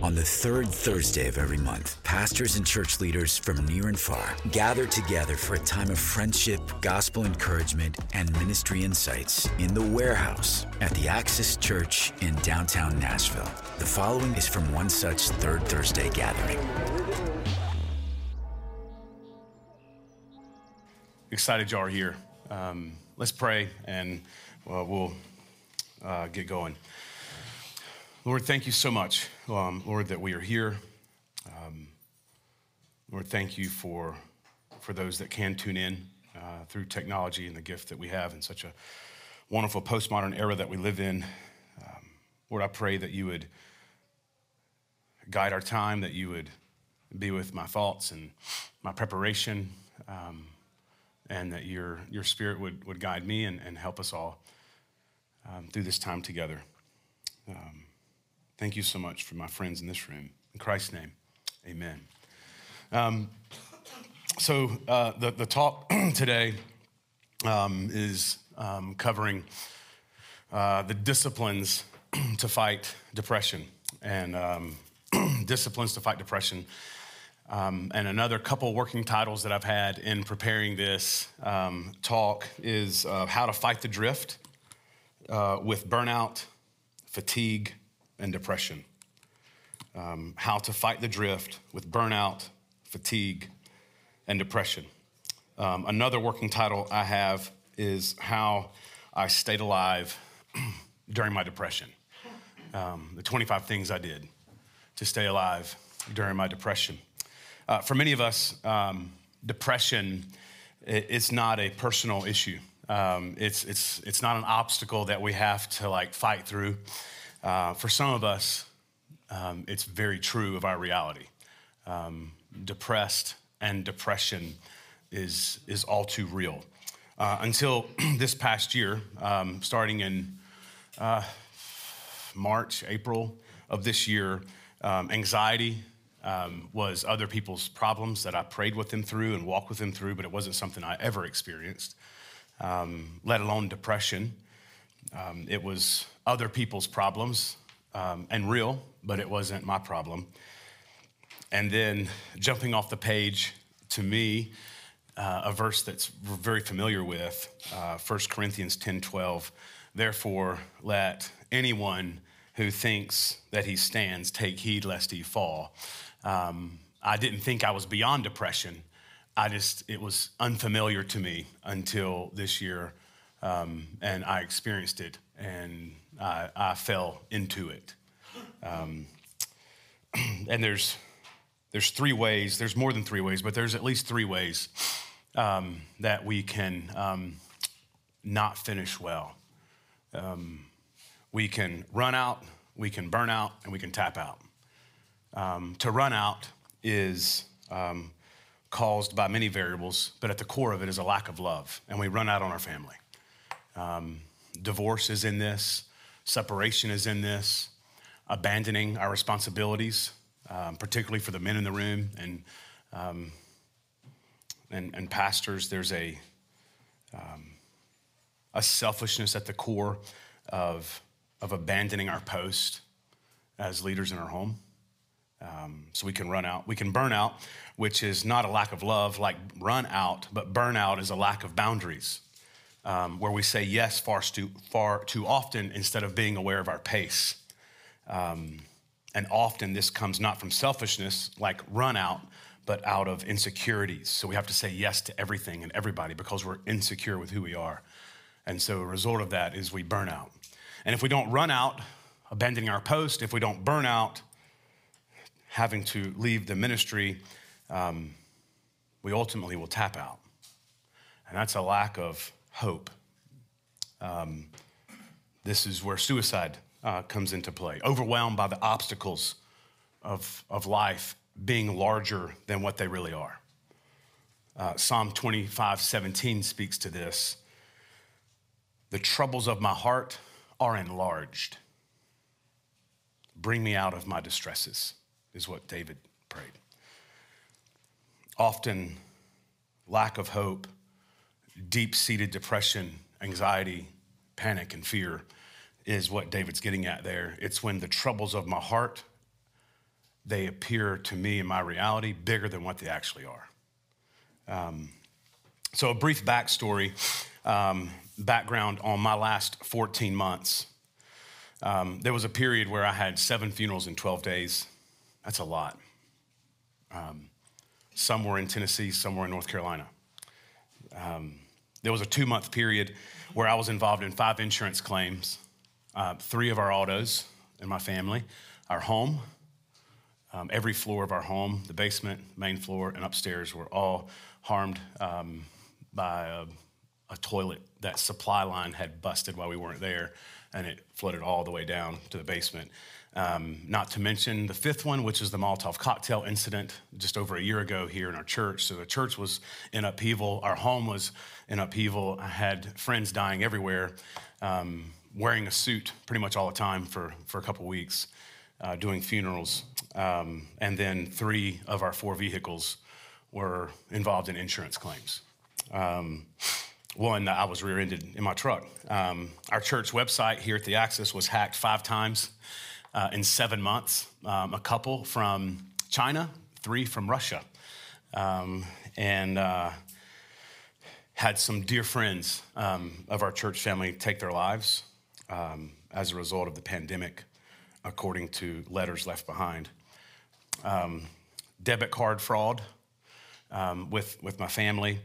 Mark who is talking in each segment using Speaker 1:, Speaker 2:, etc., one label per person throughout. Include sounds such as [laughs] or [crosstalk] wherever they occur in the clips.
Speaker 1: On the third Thursday of every month, pastors and church leaders from near and far gather together for a time of friendship, gospel encouragement, and ministry insights in the warehouse at the Axis Church in downtown Nashville. The following is from one such third Thursday gathering.
Speaker 2: Excited y'all are here. Um, let's pray and well, we'll uh, get going. Lord, thank you so much, um, Lord, that we are here. Um, Lord, thank you for, for those that can tune in uh, through technology and the gift that we have in such a wonderful postmodern era that we live in. Um, Lord, I pray that you would guide our time, that you would be with my thoughts and my preparation, um, and that your, your spirit would, would guide me and, and help us all um, through this time together. Um, Thank you so much for my friends in this room. In Christ's name, amen. Um, so, uh, the, the talk [clears throat] today um, is um, covering uh, the disciplines [clears throat] to fight depression and um, [clears throat] disciplines to fight depression. Um, and another couple working titles that I've had in preparing this um, talk is uh, How to Fight the Drift uh, with Burnout, Fatigue, and depression. Um, how to fight the drift with burnout, fatigue, and depression. Um, another working title I have is How I Stayed Alive [clears throat] During My Depression. Um, the 25 things I did to stay alive during my depression. Uh, for many of us, um, depression it's not a personal issue. Um, it's, it's, it's not an obstacle that we have to like fight through. Uh, for some of us, um, it's very true of our reality. Um, depressed and depression is, is all too real. Uh, until [clears throat] this past year, um, starting in uh, March, April of this year, um, anxiety um, was other people's problems that I prayed with them through and walked with them through, but it wasn't something I ever experienced, um, let alone depression. it was other people's problems um, and real, but it wasn't my problem. And then jumping off the page to me, uh, a verse that's very familiar with, uh, 1 Corinthians 10 12. Therefore, let anyone who thinks that he stands take heed lest he fall. Um, I didn't think I was beyond depression. I just, it was unfamiliar to me until this year, um, and I experienced it. And I, I fell into it. Um, [clears throat] and there's, there's three ways, there's more than three ways, but there's at least three ways um, that we can um, not finish well. Um, we can run out, we can burn out, and we can tap out. Um, to run out is um, caused by many variables, but at the core of it is a lack of love, and we run out on our family. divorce is in this, Separation is in this, abandoning our responsibilities, um, particularly for the men in the room and, um, and, and, pastors. There's a, um, a selfishness at the core of, of abandoning our post as leaders in our home. Um, so we can run out. We can burn out, which is not a lack of love like run out, but burnout is a lack of boundaries um, where we say yes far too, far too often instead of being aware of our pace. Um, and often this comes not from selfishness, like run out, but out of insecurities. So we have to say yes to everything and everybody because we're insecure with who we are. And so a result of that is we burn out. And if we don't run out, abandoning our post, if we don't burn out, having to leave the ministry, um, we ultimately will tap out. And that's a lack of hope. Um, this is where suicide uh, comes into play. Overwhelmed by the obstacles of, of life being larger than what they really are. Uh, Psalm 25, 17 speaks to this. The troubles of my heart are enlarged. Bring me out of my distresses, is what David prayed. Often, lack of hope deep seated depression, anxiety, panic, and fear is what David's getting at there. It's when the troubles of my heart they appear to me in my reality bigger than what they actually are. Um, so, a brief backstory, um, background on my last 14 months. Um, there was a period where I had seven funerals in 12 days. That's a lot. Um, some were in Tennessee, some were in North Carolina. Um, there was a two month period where I was involved in five insurance claims, uh, three of our autos in my family, our home, um, every floor of our home, the basement, main floor, and upstairs were all harmed um, by a, a, toilet. That supply line had busted while we weren't there, and it flooded all the way down to the basement. Um, not to mention the fifth one, which is the Molotov cocktail incident just over a year ago here in our church. So the church was in upheaval, our home was in upheaval. I had friends dying everywhere, um, wearing a suit pretty much all the time for, for a couple weeks, uh, doing funerals. Um, and then three of our four vehicles were involved in insurance claims. Um, one, I was rear ended in my truck. Um, our church website here at the Axis was hacked five times uh, in seven months um, a couple from China, three from Russia. Um, and uh, had some dear friends um, of our church family take their lives um, as a result of the pandemic, according to letters left behind. Um, debit card fraud um, with, with my family.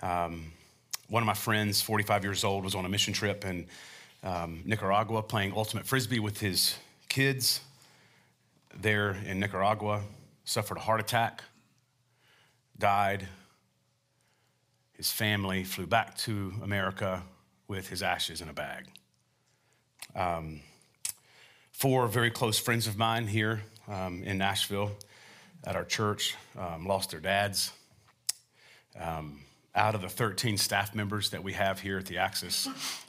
Speaker 2: one of my friends, 45 years old, was on a mission trip in Nicaragua playing ultimate frisbee with his kids there in Nicaragua suffered a heart attack, died. His family flew back to America with his ashes in a bag. Um, four very close friends of mine here um, in Nashville at our church um, lost their dads. Um, out of the 13 staff members that we have here at the Axis,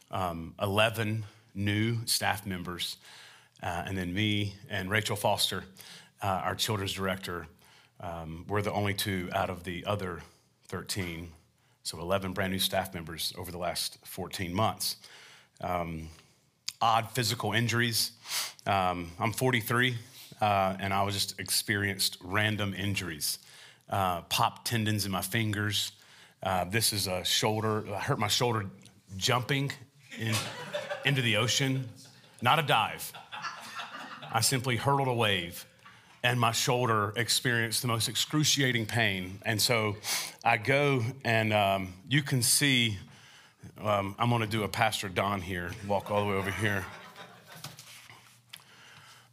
Speaker 2: um, 11 new staff members uh, and then me and Rachel Foster, uh, our children's director, um, we're the only two out of the other 13. So 11 brand new staff members over the last 14 months. Um, odd physical injuries. Um, I'm 43, uh, and I was just experienced random injuries. Uh, popped tendons in my fingers. Uh, this is a shoulder. I hurt my shoulder jumping in, into the ocean. Not a dive. I simply hurled a wave and my shoulder experienced the most excruciating pain. And so I go and um, you can see, um, I'm gonna do a Pastor Don here, walk all the way over here.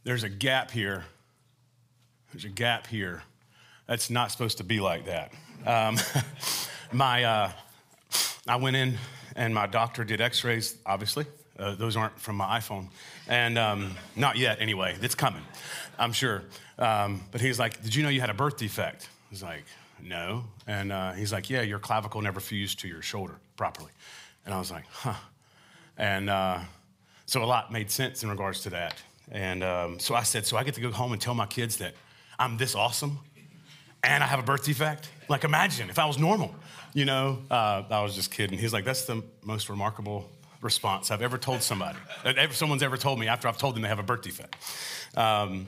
Speaker 2: There's a gap here. There's a gap here. That's not supposed to be like that. Um, [laughs] my, uh, I went in and my doctor did x rays, obviously. Uh, those aren't from my iPhone. And um, not yet, anyway. It's coming, I'm sure. Um, but he's like, Did you know you had a birth defect? I was like, No. And uh, he's like, Yeah, your clavicle never fused to your shoulder properly. And I was like, Huh. And uh, so a lot made sense in regards to that. And um, so I said, So I get to go home and tell my kids that I'm this awesome and I have a birth defect? Like, imagine if I was normal. You know, uh, I was just kidding. He's like, That's the most remarkable response I've ever told somebody, that someone's ever told me after I've told them they have a birth defect. Um,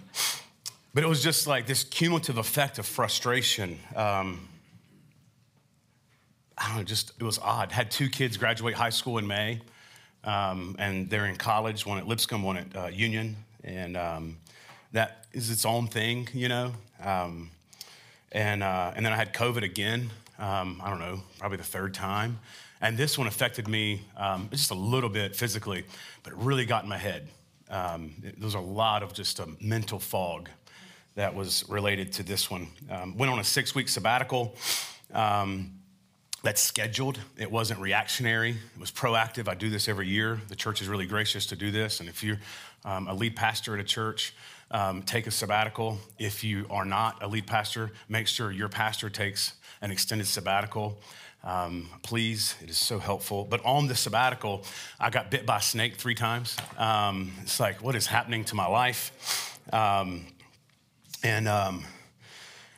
Speaker 2: but it was just like this cumulative effect of frustration. Um, I don't know, just it was odd. Had two kids graduate high school in May, um, and they're in college. One at Lipscomb, one at uh, Union, and um, that is its own thing, you know. Um, and uh, and then I had COVID again. Um, I don't know, probably the third time. And this one affected me um, just a little bit physically, but it really got in my head. Um, it, there was a lot of just a mental fog that was related to this one. Um, went on a six week sabbatical um, that's scheduled. It wasn't reactionary, it was proactive. I do this every year. The church is really gracious to do this. And if you're um, a lead pastor at a church, um, take a sabbatical. If you are not a lead pastor, make sure your pastor takes an extended sabbatical. Um, please, it is so helpful. But on the sabbatical, I got bit by a snake three times. Um, it's like, what is happening to my life? Um, and um,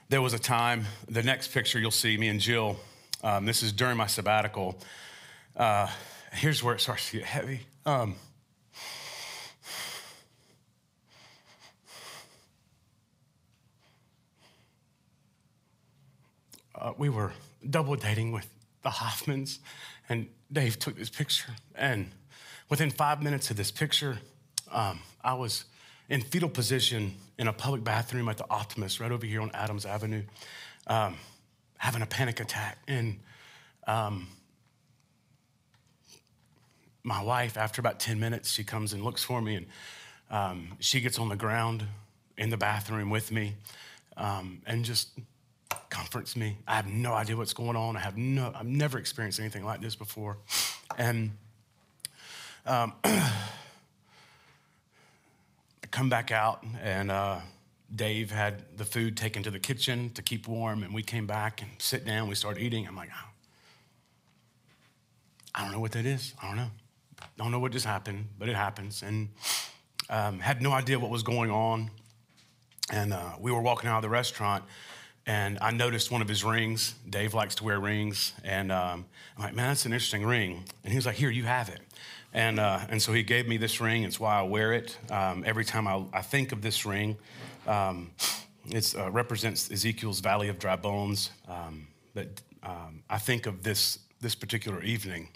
Speaker 2: there was a time, the next picture you'll see me and Jill, um, this is during my sabbatical. Uh, here's where it starts to get heavy. Um, uh, we were double dating with the Hoffmans, and Dave took this picture. And within five minutes of this picture, um, I was in fetal position in a public bathroom at the Optimist right over here on Adams Avenue, um, having a panic attack. And um, my wife, after about 10 minutes, she comes and looks for me, and um, she gets on the ground in the bathroom with me um, and just comforts me. I have no idea what's going on. I have no, I've never experienced anything like this before. And um, [clears throat] I come back out, and uh, Dave had the food taken to the kitchen to keep warm, and we came back and sit down. We started eating. I'm like, oh, I don't know what that is. I don't know. Don't know what just happened, but it happens. And um, had no idea what was going on. And uh, we were walking out of the restaurant, and I noticed one of his rings. Dave likes to wear rings. And um, I'm like, man, that's an interesting ring. And he was like, here, you have it. And, uh, and so he gave me this ring. It's why I wear it. Um, every time I, I, think of this ring, um, it uh, represents Ezekiel's Valley of Dry Bones. Um, but um, I think of this, this particular evening.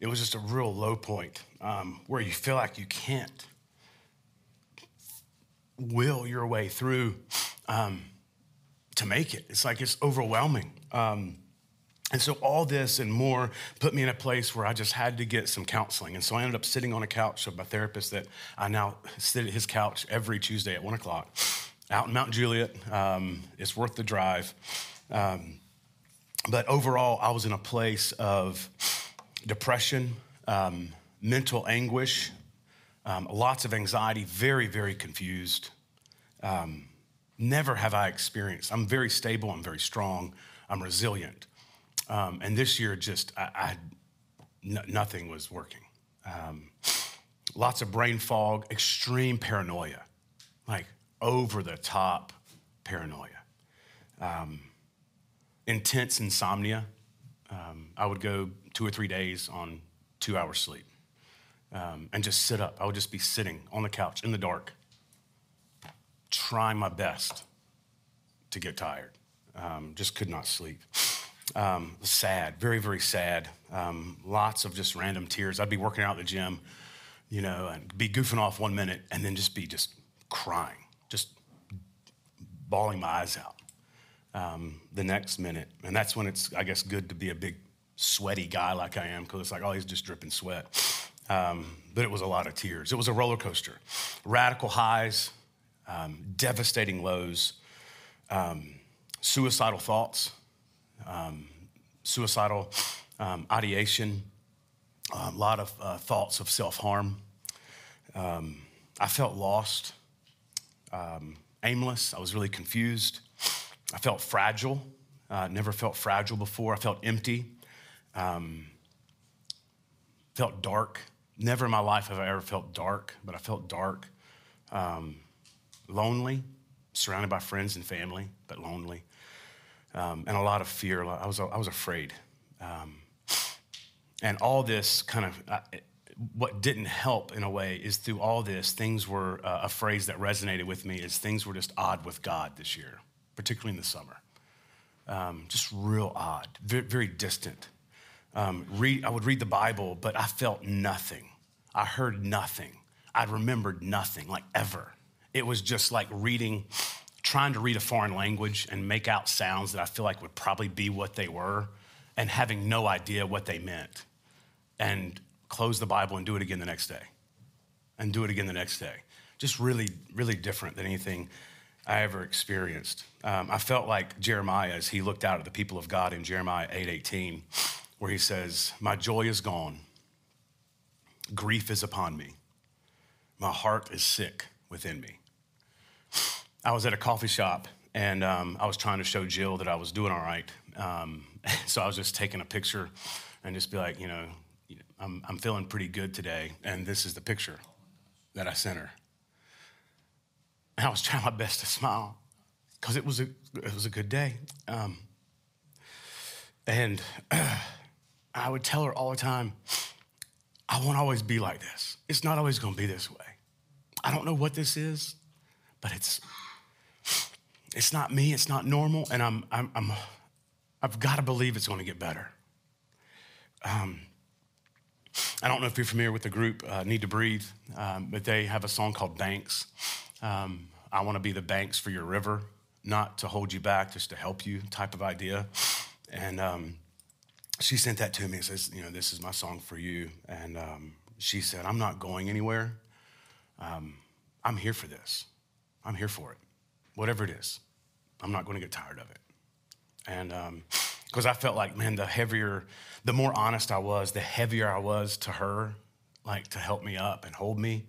Speaker 2: It was just a real low point um, where you feel like you can't will your way through um, to make it. It's like it's overwhelming. Um, and so all this and more put me in a place where I just had to get some counseling. And so I ended up sitting on a couch of my therapist that I now sit at his couch every Tuesday at one o'clock out in Mount Juliet. Um, it's worth the drive. Um, but overall, I was in a place of depression, um, mental anguish, um, lots of anxiety, very, very confused. Never have I experienced. I'm very stable. I'm very strong. I'm resilient. Um, and this year, just I, I n- nothing was working. Um, lots of brain fog, extreme paranoia, like over the top paranoia, um, intense insomnia. Um, I would go two or three days on two hours sleep um, and just sit up. I would just be sitting on the couch in the dark, trying my best to get tired. Um, just could not sleep. Um, sad, very, very sad. Um, lots of just random tears. I'd be working out at the gym, you know, and be goofing off one minute and then just be just crying, just bawling my eyes out um, the next minute. And that's when it's, I guess, good to be a big sweaty guy like I am because it's like, oh, he's just dripping sweat. Um, but it was a lot of tears. It was a roller coaster. Radical highs, um, devastating lows, um, suicidal thoughts, um, suicidal um, ideation, a lot of uh, thoughts of self harm. Um, I felt lost, aimless. I was really confused. I felt fragile. Uh, never felt fragile before. I felt empty. felt dark. Never in my life have I ever felt dark, but I felt dark, um, lonely, surrounded by friends and family, but lonely, um, and a lot of fear. I was, I was afraid. Um, and all this kind of, uh, what didn't help in a way is through all this, things were, uh, a phrase that resonated with me is things were just odd with God this year, particularly in the summer. Um, just real odd, very, very distant um, read, I would read the Bible, but I felt nothing. I heard nothing. I remembered nothing, like ever. It was just like reading, trying to read a foreign language and make out sounds that I feel like would probably be what they were and having no idea what they meant. And close the Bible and do it again the next day. And do it again the next day. Just really, really different than anything I ever experienced. Um, I felt like Jeremiah as he looked out at the people of God in Jeremiah 8 18 where he says, My joy is gone, grief is upon me, my heart is sick within me. I was at a coffee shop and um, I was trying to show Jill that I was doing all right. Um, [laughs] so I was just taking a picture and just be like, you know, I'm, I'm feeling pretty good today. And this is the picture that I sent her. And I was trying my best to smile because it was a it was a good day. Um, and [clears throat] I would tell her all the time, I won't always be like this. It's not always going to be this way. I don't know what this is, but it's it's not me. It's not normal, and I'm I'm I'm I've got to believe it's going to get better. Um, I don't know if you're familiar with the group uh, Need to Breathe, um, but they have a song called Banks. Um, I want to be the banks for your river, not to hold you back, just to help you type of idea. And um, she sent that to me and says, You know, this is my song for you. And um, she said, I'm not going anywhere. Um, I'm here for this. I'm here for it. Whatever it is, I'm not going to get tired of it. And because um, I felt like, man, the heavier, the more honest I was, the heavier I was to her, like to help me up and hold me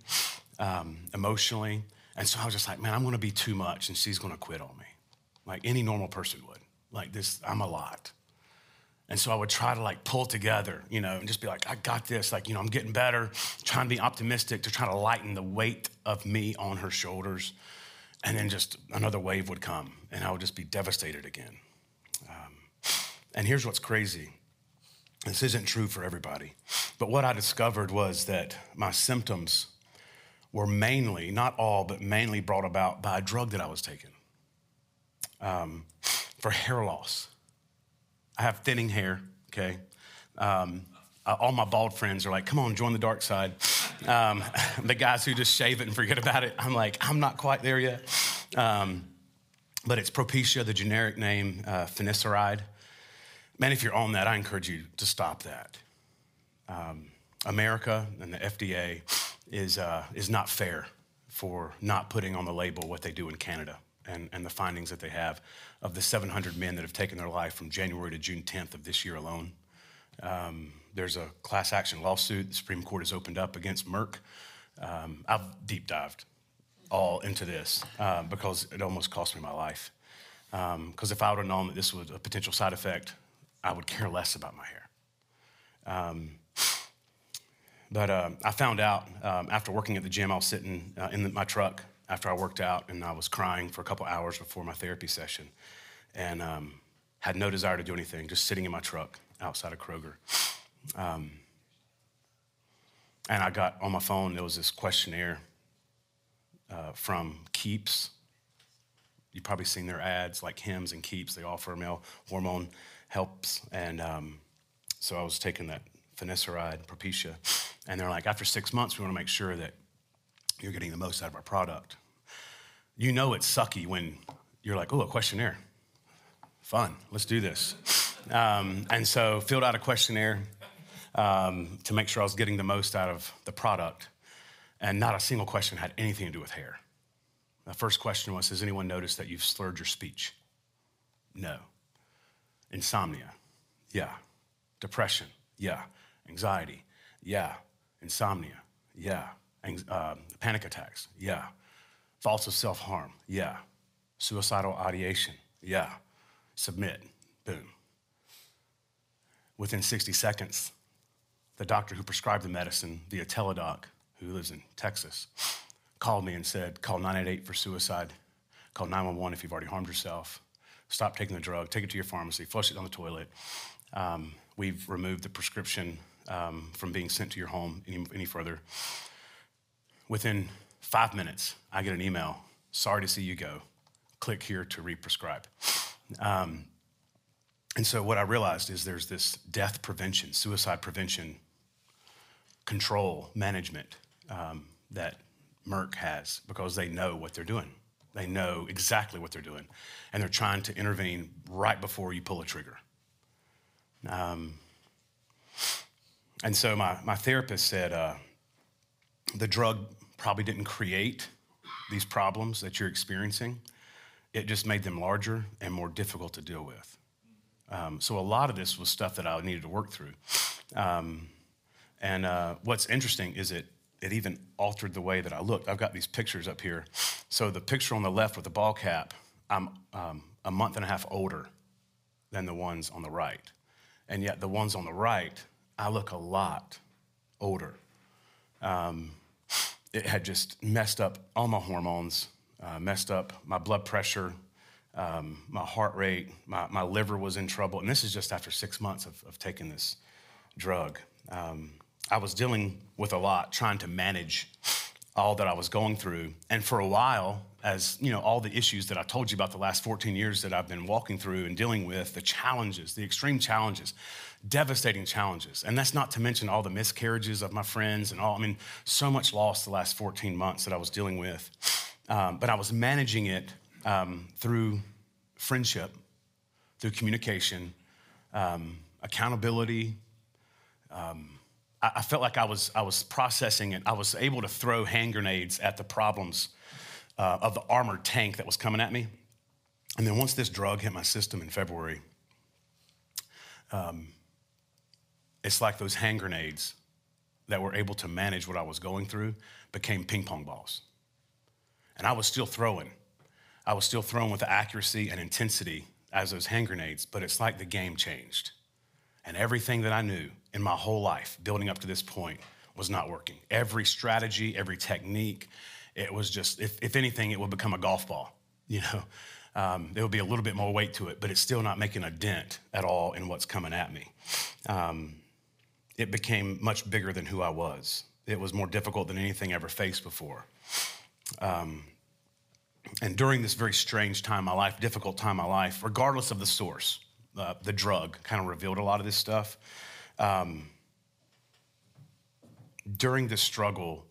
Speaker 2: um, emotionally. And so I was just like, man, I'm going to be too much and she's going to quit on me, like any normal person would. Like this, I'm a lot. And so I would try to like pull together, you know, and just be like, I got this. Like, you know, I'm getting better, trying to be optimistic to try to lighten the weight of me on her shoulders. And then just another wave would come and I would just be devastated again. Um, and here's what's crazy this isn't true for everybody. But what I discovered was that my symptoms were mainly, not all, but mainly brought about by a drug that I was taking um, for hair loss. I have thinning hair, okay? Um, all my bald friends are like, come on, join the dark side. Um, [laughs] the guys who just shave it and forget about it, I'm like, I'm not quite there yet. Um, but it's Propecia, the generic name, uh, finasteride. Man, if you're on that, I encourage you to stop that. Um, America and the FDA is, uh, is not fair for not putting on the label what they do in Canada and, and the findings that they have of the 700 men that have taken their life from January to June 10th of this year alone. Um, there's a class action lawsuit the Supreme Court has opened up against Merck. Um, I've deep dived all into this uh, because it almost cost me my life. Because um, if I would have known that this was a potential side effect, I would care less about my hair. Um, but uh, I found out um, after working at the gym, I was sitting uh, in the, my truck after I worked out and I was crying for a couple hours before my therapy session and um, had no desire to do anything, just sitting in my truck outside of Kroger. Um, and I got on my phone, there was this questionnaire uh, from Keeps. You've probably seen their ads like Hims and Keeps. They offer male hormone helps. And um, so I was taking that finasteride, Propecia. And they're like, after six months, we want to make sure that you're getting the most out of our product. You know it's sucky when you're like, oh, a questionnaire. Fun, let's do this. Um, and so filled out a questionnaire um, to make sure I was getting the most out of the product. And not a single question had anything to do with hair. The first question was Has anyone noticed that you've slurred your speech? No. Insomnia? Yeah. Depression? Yeah. Anxiety? Yeah. Insomnia? Yeah. Uh, panic attacks? Yeah. Thoughts of self harm? Yeah. Suicidal ideation? Yeah. Submit? Boom. Within 60 seconds, the doctor who prescribed the medicine, the Teladoc, who lives in Texas, called me and said, call 988 for suicide, call 911 if you've already harmed yourself, stop taking the drug, take it to your pharmacy, flush it down the toilet. Um, we've removed the prescription um, from being sent to your home any, any further. Within five minutes, I get an email sorry to see you go. Click here to represcribe. Um, and so, what I realized is there's this death prevention, suicide prevention, control, management um, that Merck has because they know what they're doing. They know exactly what they're doing. And they're trying to intervene right before you pull a trigger. Um, and so my, my therapist said uh, the drug probably didn't create these problems that you're experiencing, it just made them larger and more difficult to deal with. Um, so a lot of this was stuff that I needed to work through. Um, and uh, what's interesting is it it even altered the way that I looked. I've got these pictures up here. So the picture on the left with the ball cap, I'm um, a month and a half older than the ones on the right. And yet the ones on the right, I look a lot older. Um, it had just messed up all my hormones, uh, messed up my blood pressure, um, my heart rate, my, my liver was in trouble. And this is just after six months of, of taking this drug. Um, I was dealing with a lot, trying to manage all that I was going through. And for a while, as you know all the issues that I told you about the last 14 years that I've been walking through and dealing with, the challenges, the extreme challenges, devastating challenges, and that's not to mention all the miscarriages of my friends and all. I mean, so much loss the last 14 months that I was dealing with, um, but I was managing it um, through friendship, through communication, um, accountability. Um, I, felt like I was I was processing it. I was able to throw hand grenades at the problems uh, of the armored tank that was coming at me. And then once this drug hit my system in February, um, it's like those hand grenades that were able to manage what I was going through became ping pong balls. And I was still throwing. I was still throwing with accuracy and intensity as those hand grenades, but it's like the game changed. And everything that I knew in my whole life building up to this point was not working. Every strategy, every technique, it was just, if, if anything, it would become a golf ball. [laughs] You know, um, there would be a little bit more weight to it, but it's still not making a dent at all in what's coming at me. Um, it became much bigger than who I was. It was more difficult than anything I ever faced before. Um, and during this very strange time in my life, difficult time in my life, regardless of the source, uh, the drug kind of revealed a lot of this stuff. Um, during this struggle,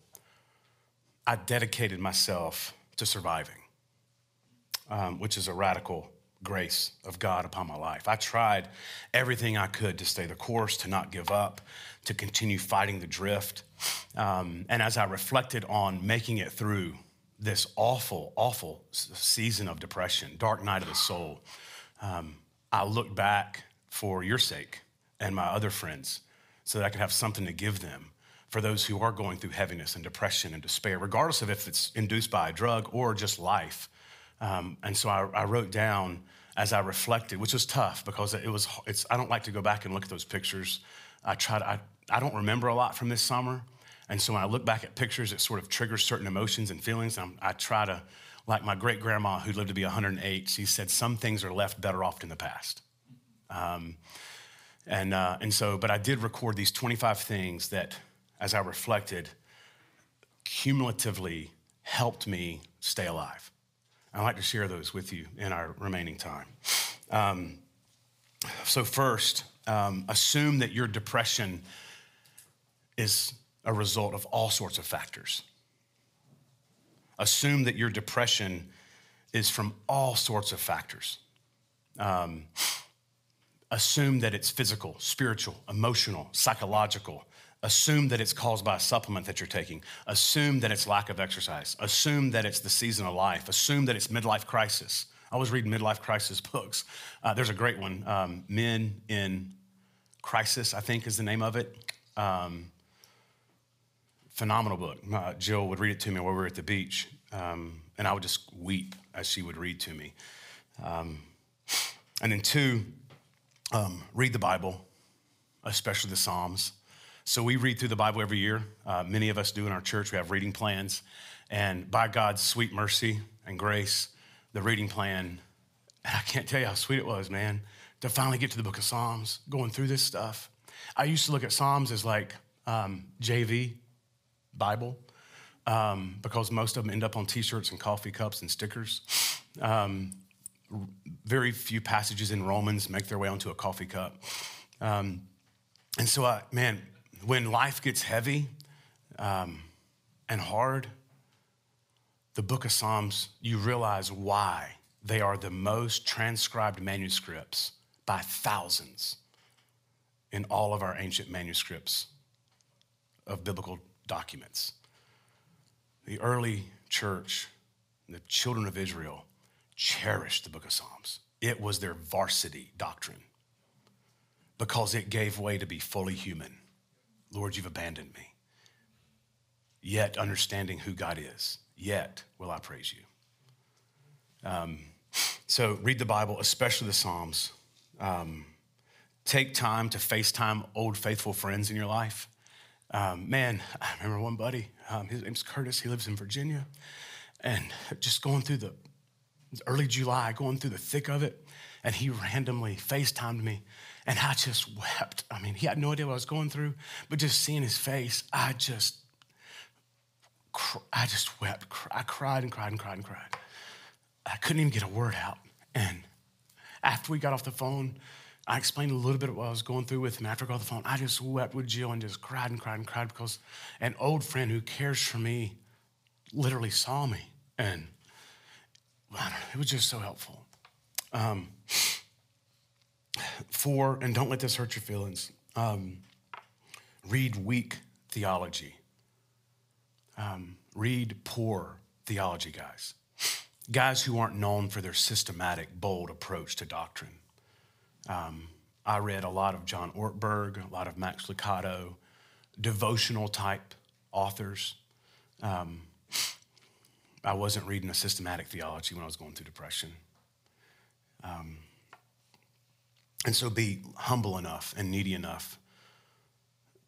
Speaker 2: I dedicated myself to surviving, um, which is a radical grace of God upon my life. I tried everything I could to stay the course, to not give up, to continue fighting the drift. Um, and as I reflected on making it through this awful, awful season of depression, dark night of the soul, um, I looked back for your sake and my other friends so that I could have something to give them for those who are going through heaviness and depression and despair, regardless of if it's induced by a drug or just life. Um, and so I, I, wrote down as I reflected, which was tough because it was. It's. I don't like to go back and look at those pictures. I tried. I, I don't remember a lot from this summer, and so when I look back at pictures, it sort of triggers certain emotions and feelings. And I try to, like my great grandma who lived to be 108. She said some things are left better off in the past. Um, and uh, and so, but I did record these 25 things that as I reflected, cumulatively helped me stay alive. I'd like to share those with you in our remaining time. Um, so, first, um, assume that your depression is a result of all sorts of factors. Assume that your depression is from all sorts of factors. Um, assume that it's physical, spiritual, emotional, psychological, Assume that it's caused by a supplement that you're taking. Assume that it's lack of exercise. Assume that it's the season of life. Assume that it's midlife crisis. I was reading midlife crisis [laughs] books. Uh, there's a great one, um, Men in Crisis, I think is the name of it. Um, phenomenal book. Uh, Jill would read it to me while we were at the beach, um, and I would just weep as she would read to me. Um, and then, two, um, read the Bible, especially the Psalms. So we read through the Bible every year. Uh, many of us do in our church. We have reading plans. And by God's sweet mercy and grace, the reading plan, And I can't tell you how sweet it was, man, to finally get to the book of Psalms, going through this stuff. I used to look at Psalms as like um, JV Bible um, because most of them end up on t shirts and coffee cups and stickers. Um, very few passages in Romans make their way onto a coffee cup. Um, and so, I, man, when life gets heavy um, and hard, the book of Psalms, you realize why they are the most transcribed manuscripts by thousands in all of our ancient manuscripts of biblical documents. The early church, the children of Israel, cherished the book of Psalms. It was their varsity doctrine because it gave way to be fully human. Lord, you've abandoned me. Yet, understanding who God is, yet will I praise you. Um, so, read the Bible, especially the Psalms. Um, take time to FaceTime old faithful friends in your life. Um, man, I remember one buddy, um, his name's Curtis, he lives in Virginia, and just going through the early July, going through the thick of it, and he randomly FaceTimed me and I just wept. I mean, he had no idea what I was going through, but just seeing his face, I just, I just wept. I cried and cried and cried and cried. I couldn't even get a word out. And after we got off the phone, I explained a little bit of what I was going through with him. After I got off the phone, I just wept with Jill and just cried and cried and cried because an old friend who cares for me literally saw me. And it was just so helpful. Um, for, and don't let this hurt your feelings, um, read weak theology. Um, read poor theology guys. Guys who aren't known for their systematic, bold approach to doctrine. Um, I read a lot of John Ortberg, a lot of Max Lucado, devotional type authors. Um, I wasn't reading a systematic theology when I was going through depression. Um, and so be humble enough and needy enough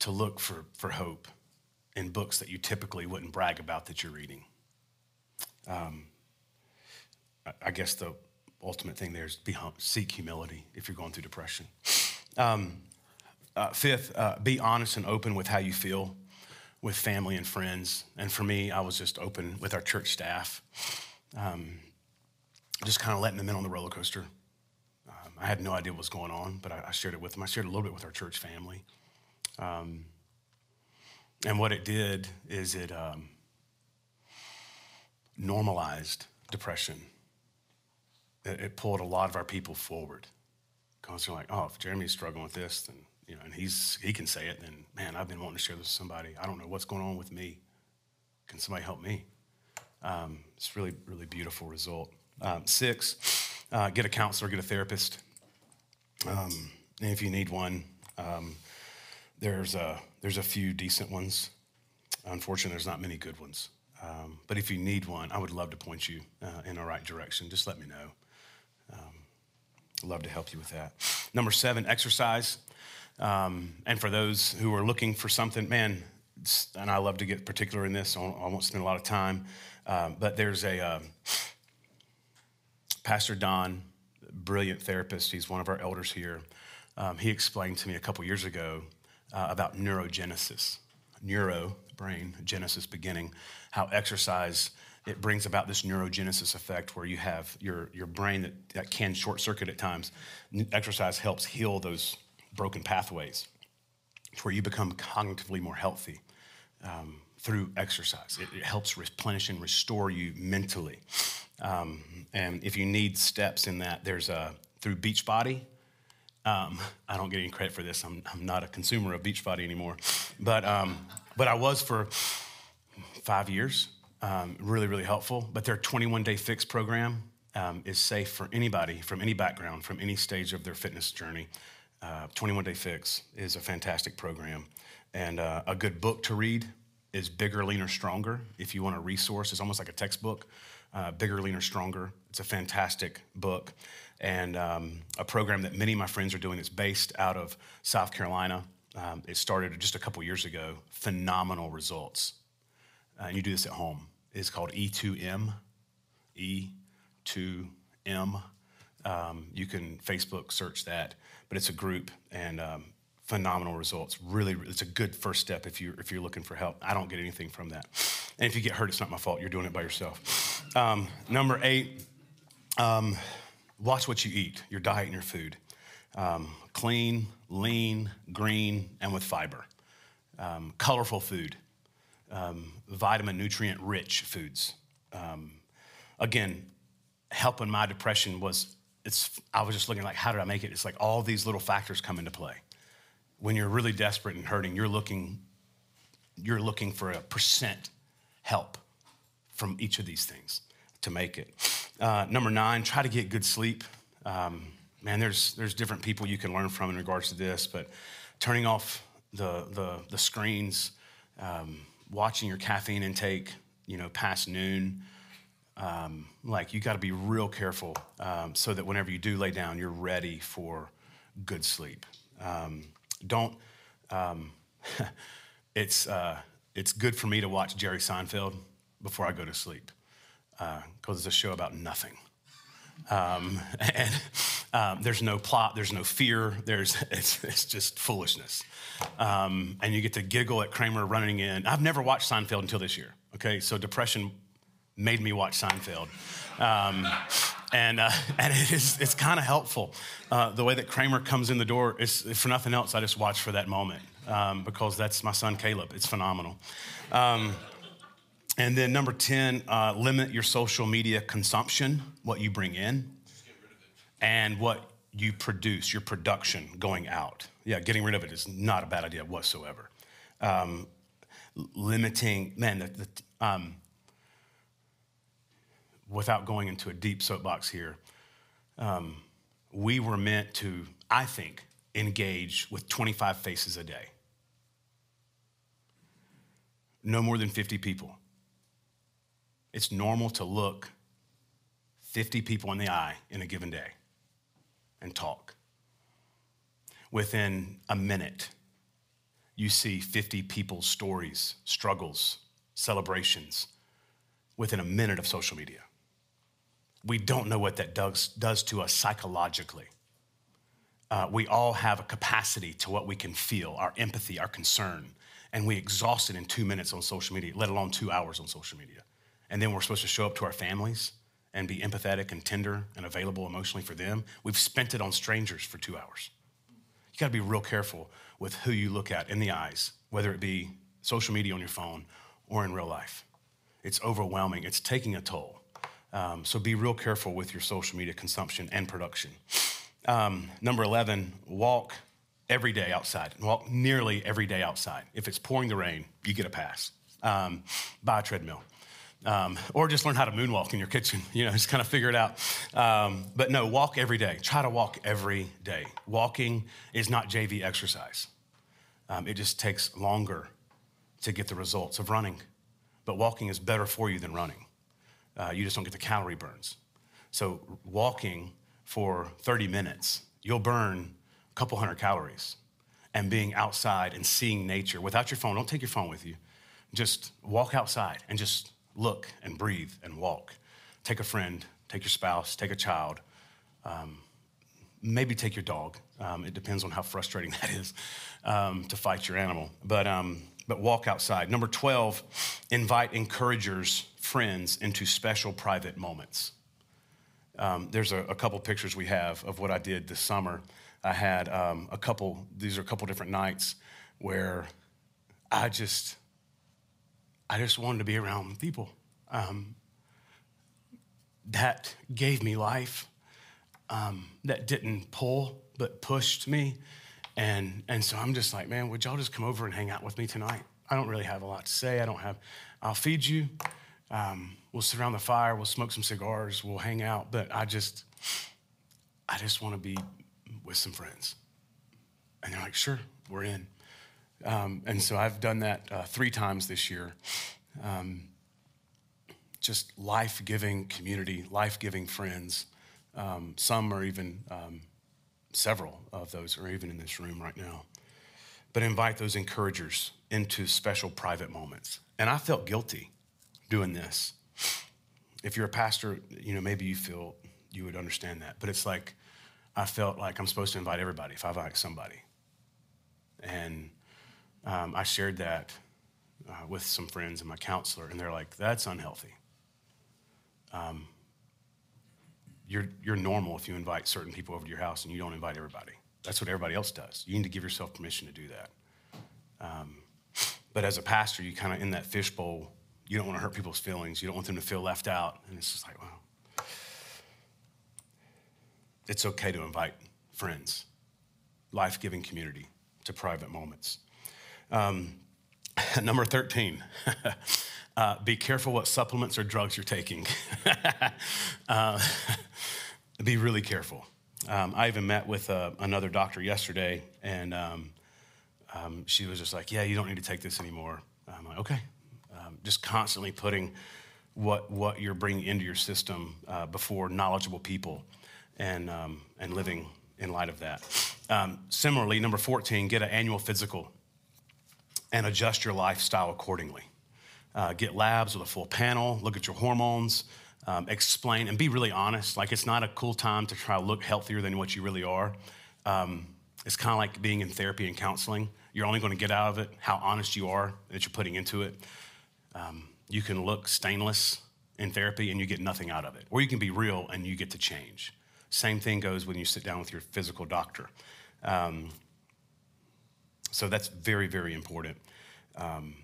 Speaker 2: to look for, for hope in books that you typically wouldn't brag about that you're reading. Um, I guess the ultimate thing there is be hum- seek humility if you're going through depression. Um, uh, fifth, uh, be honest and open with how you feel with family and friends. And for me, I was just open with our church staff, um, just kind of letting them in on the roller coaster. Um, I had no idea what was going on, but I, I, shared it with them. I shared a little bit with our church family. Um, and what it did is it um, normalized depression. It, it, pulled a lot of our people forward. Because they're like, oh, if Jeremy's struggling with this, then you know, and he's he can say it, then man, I've been wanting to share this with somebody. I don't know what's going on with me. Can somebody help me? Um, it's really, really beautiful result. Um, six, uh, get a counselor, get a therapist. Um, if you need one, um, there's a, there's a few decent ones. Unfortunately, there's not many good ones. Um, but if you need one, I would love to point you uh, in the right direction. Just let me know. Um, I'd love to help you with that. Number seven, exercise. Um, and for those who are looking for something, man, and I love to get particular in this, I won't spend a lot of time, um, but there's a uh, Pastor Don, brilliant therapist, he's one of our elders here. Um, he explained to me a couple years ago uh, about neurogenesis, neuro, brain, genesis, beginning, how exercise it brings about this neurogenesis effect where you have your, your brain that, that can short circuit at times. Exercise helps heal those broken pathways to where you become cognitively more healthy um, through exercise. It, it, helps replenish and restore you mentally. Um, and if you need steps in that, there's a through Beachbody. Um, I don't get any credit for this. I'm, I'm not a consumer of Beachbody anymore, but um, but I was for five years. Um, really, really helpful. But their 21 day fix program um, is safe for anybody from any background, from any stage of their fitness journey. Uh, 21 Day Fix is a fantastic program. And uh, a good book to read is Bigger, Leaner, Stronger. If you want a resource, it's almost like a textbook. Uh, Bigger, Leaner, Stronger. It's a fantastic book. And um, a program that many of my friends are doing It's based out of South Carolina. Um, it started just a couple years ago. Phenomenal results. Uh, and you do this at home. It's called E2M. E2M. Um, you can Facebook search that but it's a group and um, phenomenal results. Really, it's a good first step if you if you're looking for help. I don't get anything from that, and if you get hurt, it's not my fault. You're doing it by yourself. Um, number eight, um, watch what you eat, your diet and your food. Um, clean, lean, green, and with fiber. Um, colorful food, um, vitamin, nutrient rich foods. again, helping my depression was it's, I was just looking like, how did I make it? It's like all these little factors come into play. When you're really desperate and hurting, you're looking, you're looking for a percent help from each of these things to make it. Uh, number nine, try to get good sleep. Um, man, there's, there's different people you can learn from in regards to this, but turning off the, the, the screens, um, watching your caffeine intake, you know, past noon, um, like you got to be real careful um, so that whenever you do lay down, you're ready for good sleep. Um, don't. Um, [laughs] it's uh, it's good for me to watch Jerry Seinfeld before I go to sleep because uh, it's a show about nothing. Um, [laughs] and um, there's no plot, there's no fear, there's [laughs] it's, it's just foolishness. and you get to giggle at Kramer running in. I've never watched Seinfeld until this year. Okay, so depression made me watch Seinfeld. Um, and, uh, [laughs] and it is, it's kind of helpful. Uh, the way that Kramer comes in the door, is, for nothing else, I just watch for that moment um, because that's my son Caleb. It's phenomenal. Um, and then number 10, uh, limit your social media consumption, what you bring in, and what you produce, your production going out. Yeah, getting rid of it is not a bad idea whatsoever. Um, limiting, man, the, the, um, without going into a deep soapbox here, um, we were meant to, I think, engage with 25 faces a day. No more than 50 people. It's normal to look 50 people in the eye in a given day and talk. Within a minute, you see 50 people's stories, struggles, celebrations within a minute of social media. We don't know what that does, does to us psychologically. Uh, we all have a capacity to what we can feel, our empathy, our concern, and we exhaust it in two minutes on social media, let alone two hours on social media. And then we're supposed to show up to our families and be empathetic and tender and available emotionally for them. We've spent it on strangers for two hours. You gotta be real careful with who you look at in the eyes, whether it be social media on your phone or in real life. It's overwhelming, it's taking a toll. Um, so be real careful with your social media consumption and production. Um, number 11, walk every day outside. Walk nearly every day outside. If it's pouring the rain, you get a pass. Um, buy a treadmill. Um, or just learn how to moonwalk in your kitchen, [laughs] you know, just kind of figure it out. Um, but no, walk every day. Try to walk every day. Walking is not JV exercise, um, it just takes longer to get the results of running. But walking is better for you than running uh, you just don't get the calorie burns. So, walking for 30 minutes, you'll burn a couple hundred calories. And being outside and seeing nature without your phone, don't take your phone with you. Just walk outside and just look and breathe and walk. Take a friend, take your spouse, take a child, um, maybe take your dog. Um, it depends on how frustrating [laughs] that is um, to fight your animal. But, um, but walk outside. Number 12, invite encouragers friends into special private moments. Um, there's a, a, couple pictures we have of what I did this summer. I had um, a couple, these are a couple different nights where I just, I just wanted to be around people. Um, that gave me life. Um, that didn't pull, but pushed me. And, and so I'm just like, man, would y'all just come over and hang out with me tonight? I don't really have a lot to say. I don't have, I'll feed you. Um, we'll sit around the fire, we'll smoke some cigars, we'll hang out. But I just, I just want to be with some friends. And they're like, sure, we're in. Um, and so I've done that uh, three times this year. Um, just life giving community, life giving friends. Um, some are even, um, several of those are even in this room right now. But invite those encouragers into special private moments. And I felt guilty doing this. If you're a pastor, you know, maybe you feel you would understand that. But it's like, I felt like I'm supposed to invite everybody if I invite somebody. And um, I shared that uh, with some friends and my counselor, and they're like, that's unhealthy. Um, you're, you're normal if you invite certain people over to your house and you don't invite everybody. That's what everybody else does. You need to give yourself permission to do that. Um, but as a pastor, you kind of in that fishbowl you don't want to hurt people's feelings. You don't want them to feel left out. And it's just like, wow. It's okay to invite friends, life giving community to private moments. Um, [laughs] number 13. [laughs] Uh, be careful what supplements or drugs you're taking. [laughs] uh, be really careful. Um, I even met with uh, another doctor yesterday, and um, um, she was just like, Yeah, you don't need to take this anymore. I'm like, Okay, just constantly putting what, what you're bringing into your system uh, before knowledgeable people and, um, and living in light of that. Um, similarly, number 14, get an annual physical and adjust your lifestyle accordingly. Uh, get labs with a full panel, look at your hormones, um, explain, and be really honest. Like, it's not a cool time to try to look healthier than what you really are. Um, it's kind of like being in therapy and counseling. You're only going to get out of it how honest you are that you're putting into it. Um, you can look stainless in therapy and you get nothing out of it, or you can be real and you get to change. Same thing goes when you sit down with your physical doctor. Um, so that's very, very important. Um,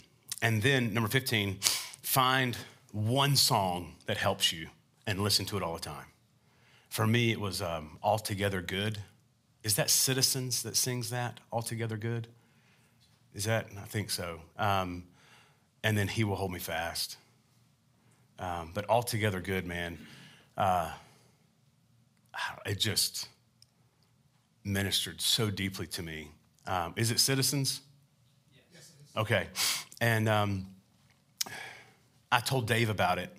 Speaker 2: and then, number 15, find one song that helps you and listen to it all the time. For me, it was um, Altogether Good. Is that Citizens that sings that, Altogether Good? Is that? I think so. Um, and then He Will Hold Me Fast. Um, but Altogether Good, man, uh, it just ministered so deeply to me. Um, is it Citizens? Yes. Okay. And um, I told Dave about it.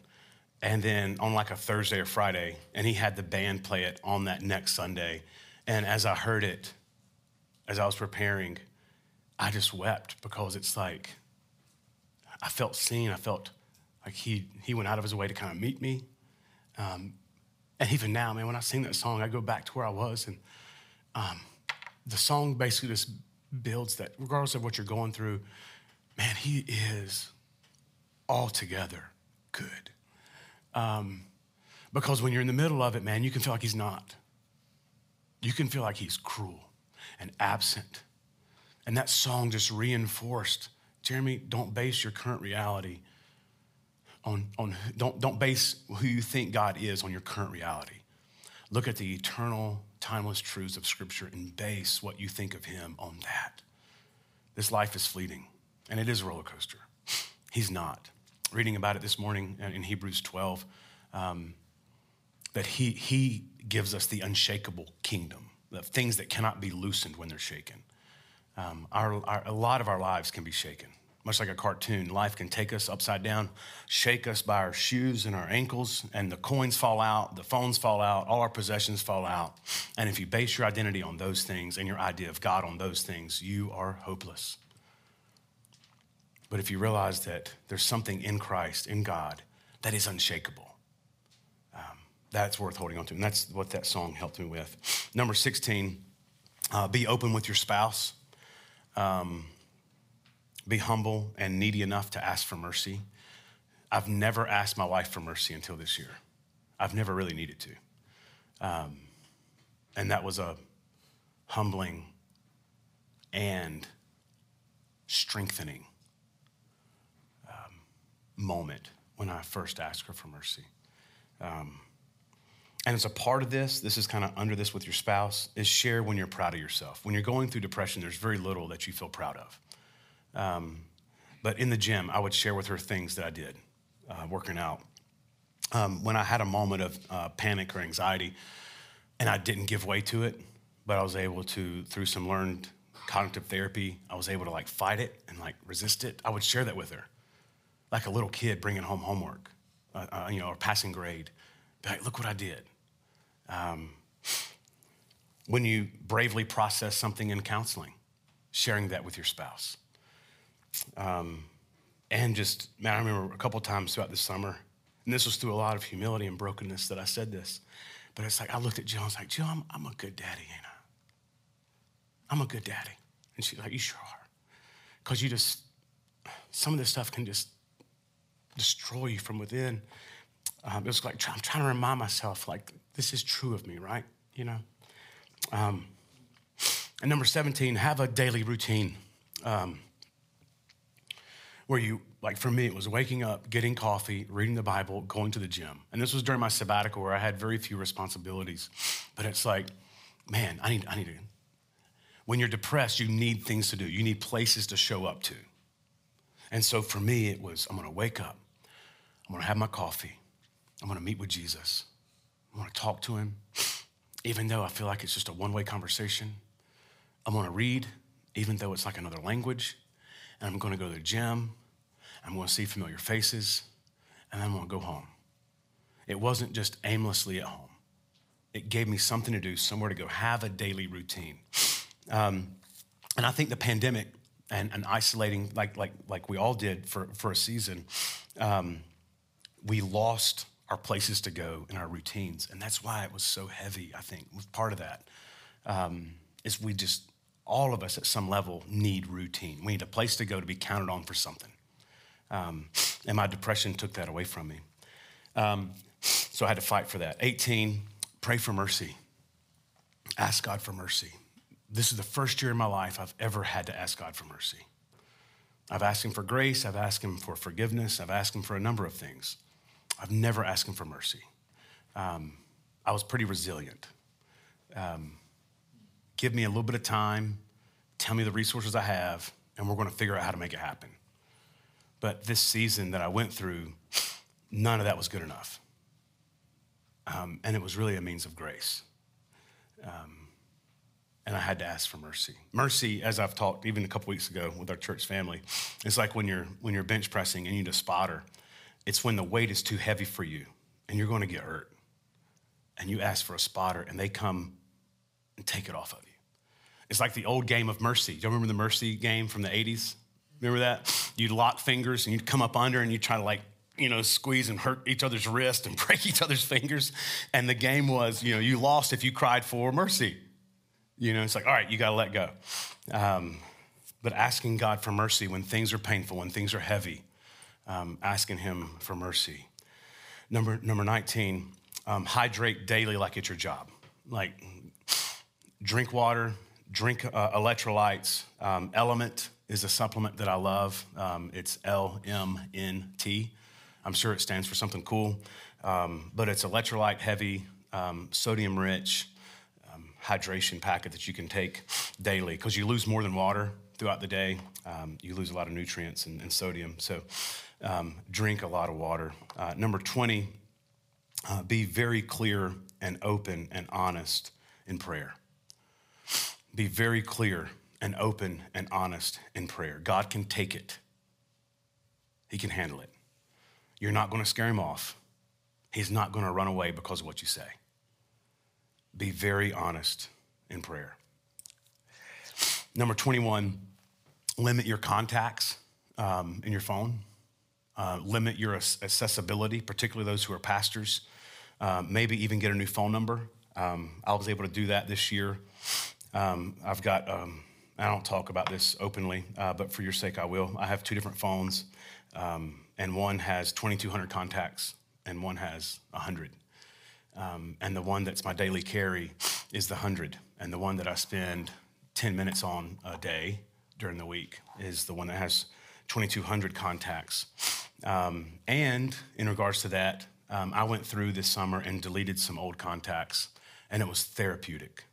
Speaker 2: And then on like a Thursday or Friday, and he had the band play it on that next Sunday. And as I heard it, as I was preparing, I just wept because it's like I felt seen. I felt like he, he went out of his way to kind of meet me. Um, and even now, man, when I sing that song, I go back to where I was. And um, the song basically just builds that, regardless of what you're going through, man, he is altogether good. Um, because when you're in the middle of it, man, you can feel like he's not. You can feel like he's cruel and absent. And that song just reinforced Jeremy, don't base your current reality on, on don't, don't base who you think God is on your current reality. Look at the eternal, timeless truths of Scripture and base what you think of Him on that. This life is fleeting, and it is a roller coaster. [laughs] He's not reading about it this morning in Hebrews 12, um, that he, he gives us the unshakable kingdom, the things that cannot be loosened when they're shaken. Um, our, our, a lot of our lives can be shaken. Much like a cartoon, life can take us upside down, shake us by our shoes and our ankles, and the coins fall out, the phones fall out, all our possessions fall out. And if you base your identity on those things and your idea of God on those things, you are hopeless. But if you realize that there's something in Christ, in God, that is unshakable, um, that's worth holding on to. And that's what that song helped me with. Number 16, uh, be open with your spouse. Um, be humble and needy enough to ask for mercy. I've never asked my wife for mercy until this year. I've never really needed to. Um, and that was a humbling and strengthening moment when I first asked her for mercy. Um, and as a part of this, this is kind of under this with your spouse, is share when you're proud of yourself. When you're going through depression, there's very little that you feel proud of. Um, but in the gym, I would share with her things that I did uh, working out. Um, when I had a moment of uh, panic or anxiety, and I didn't give way to it, but I was able to, through some learned cognitive therapy, I was able to like fight it and like resist it. I would share that with her like a little kid bringing home homework, uh, uh, you know, or passing grade. Be like, look what I did. Um, when you bravely process something in counseling, sharing that with your spouse. Um, and just, man, I remember a couple times throughout the summer, and this was through a lot of humility and brokenness that I said this, but it's like I looked at Jill I was like, Jill, I'm, I'm a good daddy, ain't I? I'm a good daddy. And she's like, You sure are. Because you just, some of this stuff can just destroy you from within. Um, it was like I'm trying to remind myself, like, this is true of me, right? You know? Um, and number 17, have a daily routine um, where you, like for me, it was waking up, getting coffee, reading the Bible, going to the gym. And this was during my sabbatical where I had very few responsibilities. But it's like, man, I need, I need to. When you're depressed, you need things to do, you need places to show up to. And so for me, it was I'm gonna wake up, I'm gonna have my coffee. I'm gonna meet with Jesus. I'm gonna talk to him, even though I feel like it's just a one way conversation. I'm gonna read, even though it's like another language. And I'm gonna go to the gym. I'm gonna see familiar faces. And I'm gonna go home. It wasn't just aimlessly at home, it gave me something to do, somewhere to go, have a daily routine. Um, and I think the pandemic and, and isolating, like, like, like we all did for, for a season, um, we lost our places to go and our routines. And that's why it was so heavy, I think, was part of that. Um, is we just, all of us at some level need routine. We need a place to go to be counted on for something. Um, and my depression took that away from me. Um, so I had to fight for that. 18, pray for mercy. Ask God for mercy. This is the first year in my life I've ever had to ask God for mercy. I've asked Him for grace, I've asked Him for forgiveness, I've asked Him for a number of things. I've never asked Him for mercy. Um, I was pretty resilient. Um, give me a little bit of time, tell me the resources I have, and we're going to figure out how to make it happen. But this season that I went through, none of that was good enough. Um, and it was really a means of grace. Um, and I had to ask for mercy. Mercy, as I've talked even a couple weeks ago with our church family, it's like when you're when you're bench pressing and you need a spotter. It's when the weight is too heavy for you and you're going to get hurt. And you ask for a spotter and they come and take it off of you. It's like the old game of mercy. Do you remember the mercy game from the 80s? Remember that? You'd lock fingers and you'd come up under and you'd try to like, you know, squeeze and hurt each other's wrist and [laughs] break each other's fingers. And the game was, you know, you lost if you cried for mercy. You know, it's like, all right, you got to let go. Um, but asking God for mercy when things are painful, when things are heavy, um, asking Him for mercy. Number, number 19, um, hydrate daily like it's your job. Like, drink water, drink uh, electrolytes. Um, Element is a supplement that I love. Um, it's LMNT. I'm sure it stands for something cool, um, but it's electrolyte heavy, um, sodium rich um, hydration packet that you can take daily because you lose more than water throughout the day. Um, you lose a lot of nutrients and, and sodium. So drink a lot of water. Uh, number 20, uh, be very clear and open and honest in prayer be very clear and open and honest in prayer. God can take it, He can handle it. You're not going to scare Him off, He's not going to run away because of what you say. Be very honest in prayer. Number 21, limit your contacts um, in your phone. Uh, limit your accessibility, particularly those who are pastors. Uh, maybe even get a new phone number. Um, I was able to do that this year. Um, I've got, um, I don't talk about this openly, uh, but for your sake, I will. I have two different phones, um, and one has 2,200 contacts, and one has 100. Um, and the one that's my daily carry is the 100, and the one that I spend 10 minutes on a day during the week is the one that has 2,200 contacts. Um, and in regards to that, um, I went through this summer and deleted some old contacts, and it was therapeutic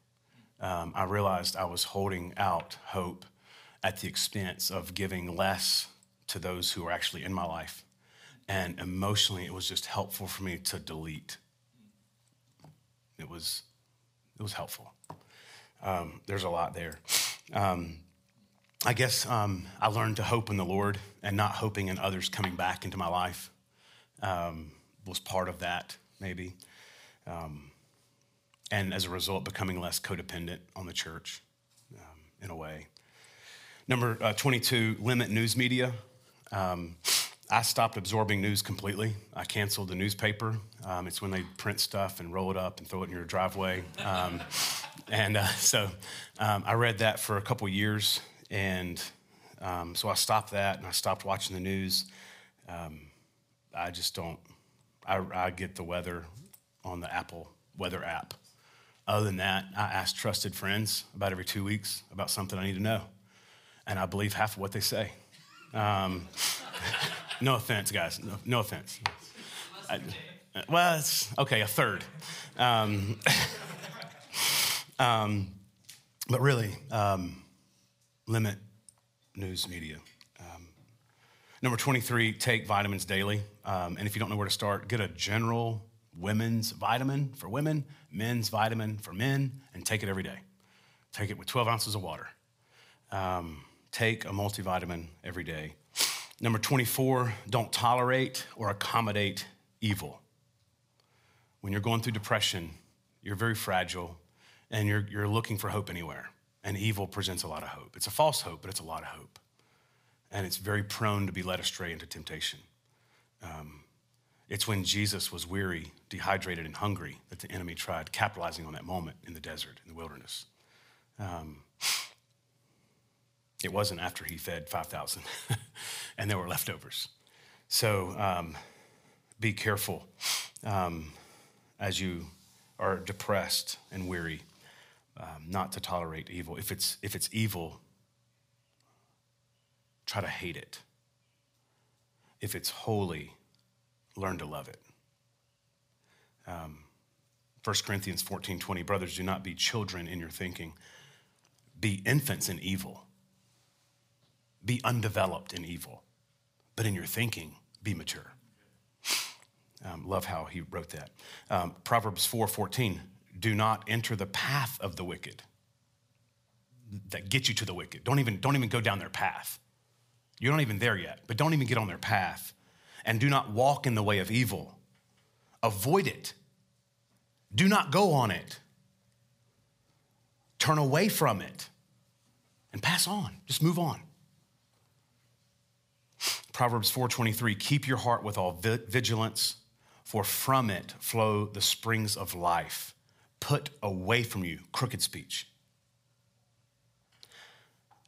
Speaker 2: um, I realized I was holding out hope at the expense of giving less to those who were actually in my life. And emotionally, it was just helpful for me to delete. It was, it was helpful. Um, there's a lot there. Um, I guess um, I learned to hope in the Lord and not hoping in others coming back into my life um, was part of that, maybe. Um, and as a result, becoming less codependent on the church um, in a way. Number uh, 22, limit news media. Um, I stopped absorbing news completely. I canceled the newspaper. Um, it's when they print stuff and roll it up and throw it in your driveway. Um, [laughs] and uh, so um, I read that for a couple years. And um, so I stopped that and I stopped watching the news. I just don't, I, I get the weather on the Apple weather app. Other than that, I ask trusted friends about every two weeks about something I need to know. And I believe half of what they say. Um, [laughs] no offense, guys. No, no offense. I, well, it's okay, a third. Um, [laughs] um, but really, um, limit news media. Um, number 23, take vitamins daily. Um, and if you don't know where to start, get a general women's vitamin for women, men's vitamin for men, and take it every day. Take it with 12 ounces of water. Um, take a multivitamin every day. Number 24, don't tolerate or accommodate evil. When you're going through depression, you're very fragile and you're, you're looking for hope anywhere. And evil presents a lot of hope. It's a false hope, but it's a lot of hope. And it's very prone to be led astray into temptation. Um, it's when Jesus was weary, dehydrated, and hungry that the enemy tried capitalizing on that moment in the desert, in the wilderness. Um, it wasn't after he fed 5,000 [laughs] and there were leftovers. So um, Be careful um, as you are depressed and weary um, not to tolerate evil. If it's, if it's evil, try to hate it. If it's holy, learn to love it. Um, 1 Corinthians 14 20, brothers, do not be children in your thinking, be infants in evil, be undeveloped in evil, but in your thinking, be mature. Um, love how he wrote that. Um, Proverbs 4 14, do not enter the path of the wicked that get you to the wicked. Don't even, don't even go down their path. You're not even there yet, but don't even get on their path. And do not walk in the way of evil. Avoid it. Do not go on it. Turn away from it and pass on. Just move on. Proverbs 4:23 Keep your heart with all vigilance for from it flow the springs of life. Put away from you crooked speech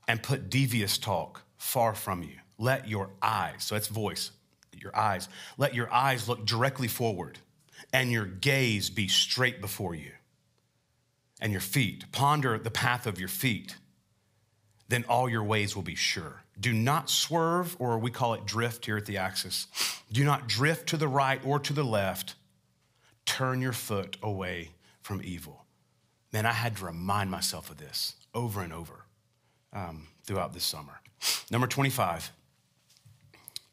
Speaker 2: and put devious talk far from you. Let your eyes, so that's voice, your eyes, let your eyes look directly forward and your gaze be straight before you. And your feet, ponder the path of your feet, then all your ways will be sure. Do not swerve, or we call it drift here at the axis. Do not drift to the right or to the left. Turn your foot away from evil. Man, I had to remind myself of this over and over um, throughout this summer. Number 25,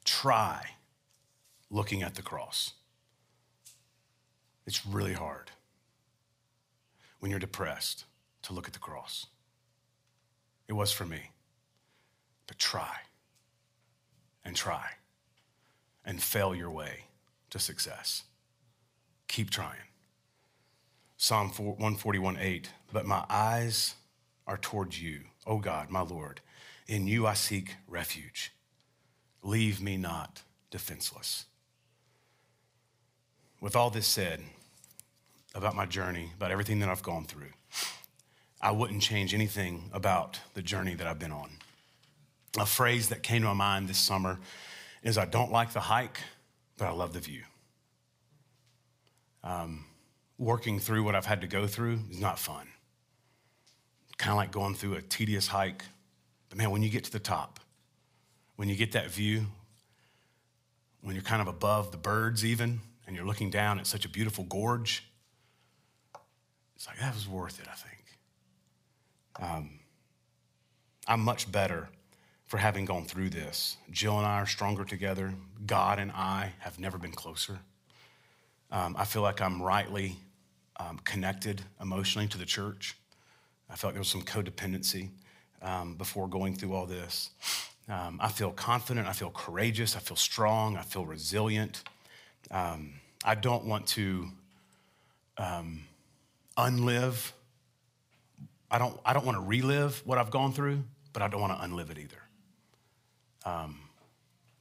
Speaker 2: try looking at the cross. It's really hard when you're depressed to look at the cross. It was for me. But try and try and fail your way to success. Keep trying. Psalm 141 8, but my eyes are towards you, O God, my Lord. In you I seek refuge. Leave me not defenseless. With all this said about my journey, about everything that I've gone through, I wouldn't change anything about the journey that I've been on. A phrase that came to my mind this summer is I don't like the hike, but I love the view. Um, working through what I've had to go through is not fun. Kind of like going through a tedious hike. But man, when you get to the top, when you get that view, when you're kind of above the birds, even, and you're looking down at such a beautiful gorge, it's like, that was worth it, I think. Um, I'm much better for having gone through this. Jill and I are stronger together. God and I have never been closer. Um, I feel like I'm rightly um, connected emotionally to the church. I felt like there was some codependency um, before going through all this. Um, I feel confident. I feel courageous. I feel strong. I feel resilient. Um, I don't want to um, unlive. I don't, I don't want to relive what I've gone through, but I don't want to unlive it either um,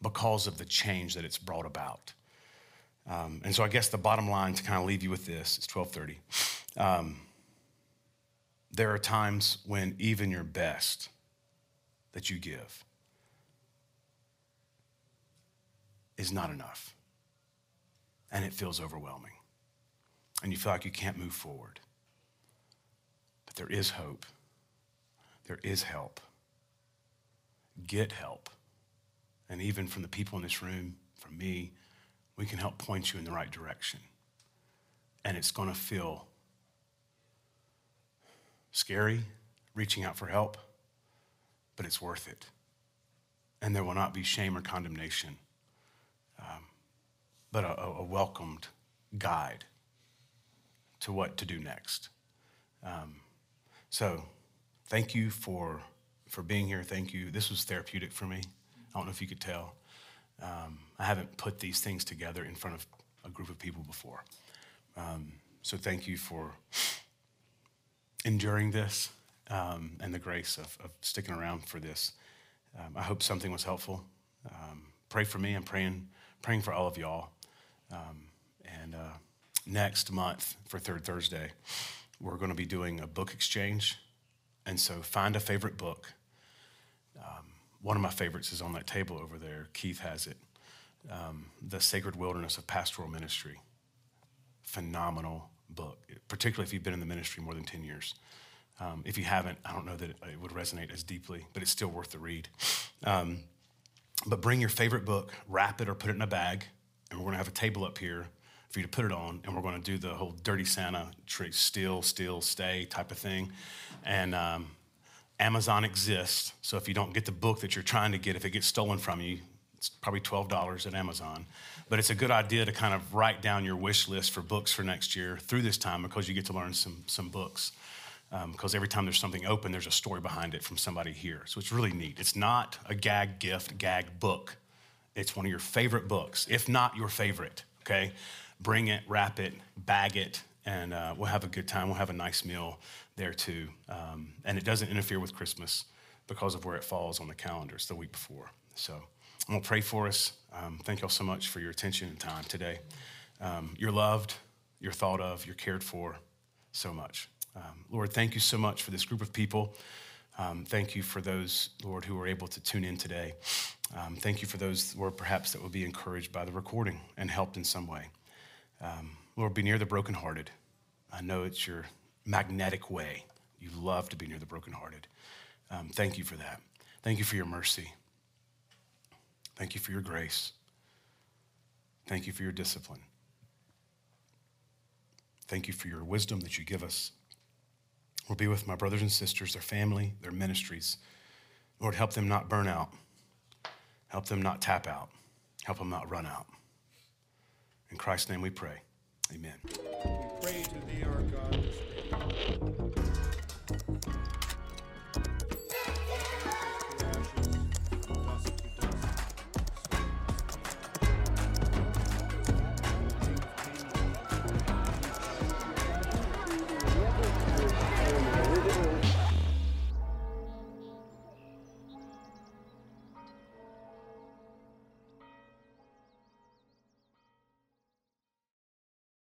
Speaker 2: because of the change that it's brought about. Um, and so I guess the bottom line to kind of leave you with this, it's 1230. Um, there are times when even your best that you give is not enough. And it feels overwhelming. And you feel like you can't move forward. But there is hope. There is help. Get help. And even from the people in this room, from me, we can help point you in the right direction. And it's going to feel scary reaching out for help, but it's worth it. And there will not be shame or condemnation, um, but a, a, welcomed guide to what to do next. Um, so, thank you for, for being here. Thank you. This was therapeutic for me. I don't know if you could tell. Um, I haven't put these things together in front of a group of people before. Um, so thank you for enduring this um, and the grace of, of, sticking around for this. Um, I hope something was helpful. Um, pray for me. I'm praying, praying for all of y'all. Um, and uh, next month for Third Thursday, we're going to be doing a book exchange. And so find a favorite book. Um, one of my favorites is on that table over there. Keith has it. um, The Sacred Wilderness of Pastoral Ministry. Phenomenal book, particularly if you've been in the ministry more than 10 years. Um, if you haven't, I don't know that it, would resonate as deeply, but it's still worth the read. Um, but bring your favorite book, wrap it or put it in a bag, and we're going to have a table up here for you to put it on, and we're going to do the whole dirty Santa, steal, steal, stay type of thing. And um, Amazon exists, so if you don't get the book that you're trying to get, if it gets stolen from you, it's probably $12 at Amazon. But it's a good idea to kind of write down your wish list for books for next year through this time because you get to learn some, some books. Because um, every time there's something open, there's a story behind it from somebody here. So it's really neat. It's not a gag gift, gag book. It's one of your favorite books, if not your favorite, okay? Bring it, wrap it, bag it, and uh, we'll have a good time. We'll have a nice meal there too. Um, and it doesn't interfere with Christmas because of where it falls on the calendar. It's the week before. So I'm to pray for us. Um, thank y'all so much for your attention and time today. Um, you're loved, you're thought of, you're cared for so much. Um, Lord, thank you so much for this group of people. Um, thank you for those, Lord, who were able to tune in today. Um, thank you for those, Lord, perhaps that will be encouraged by the recording and helped in some way. Um, Lord, be near the brokenhearted. I know it's your magnetic way. You love to be near the brokenhearted. Um, thank you for that. Thank you for your mercy. Thank you for your grace. Thank you for your discipline. Thank you for your wisdom that you give us will be with my brothers and sisters, their family, their ministries. Lord, help them not burn out. Help them not tap out. Help them not run out. In Christ's name we pray. Amen.
Speaker 3: We pray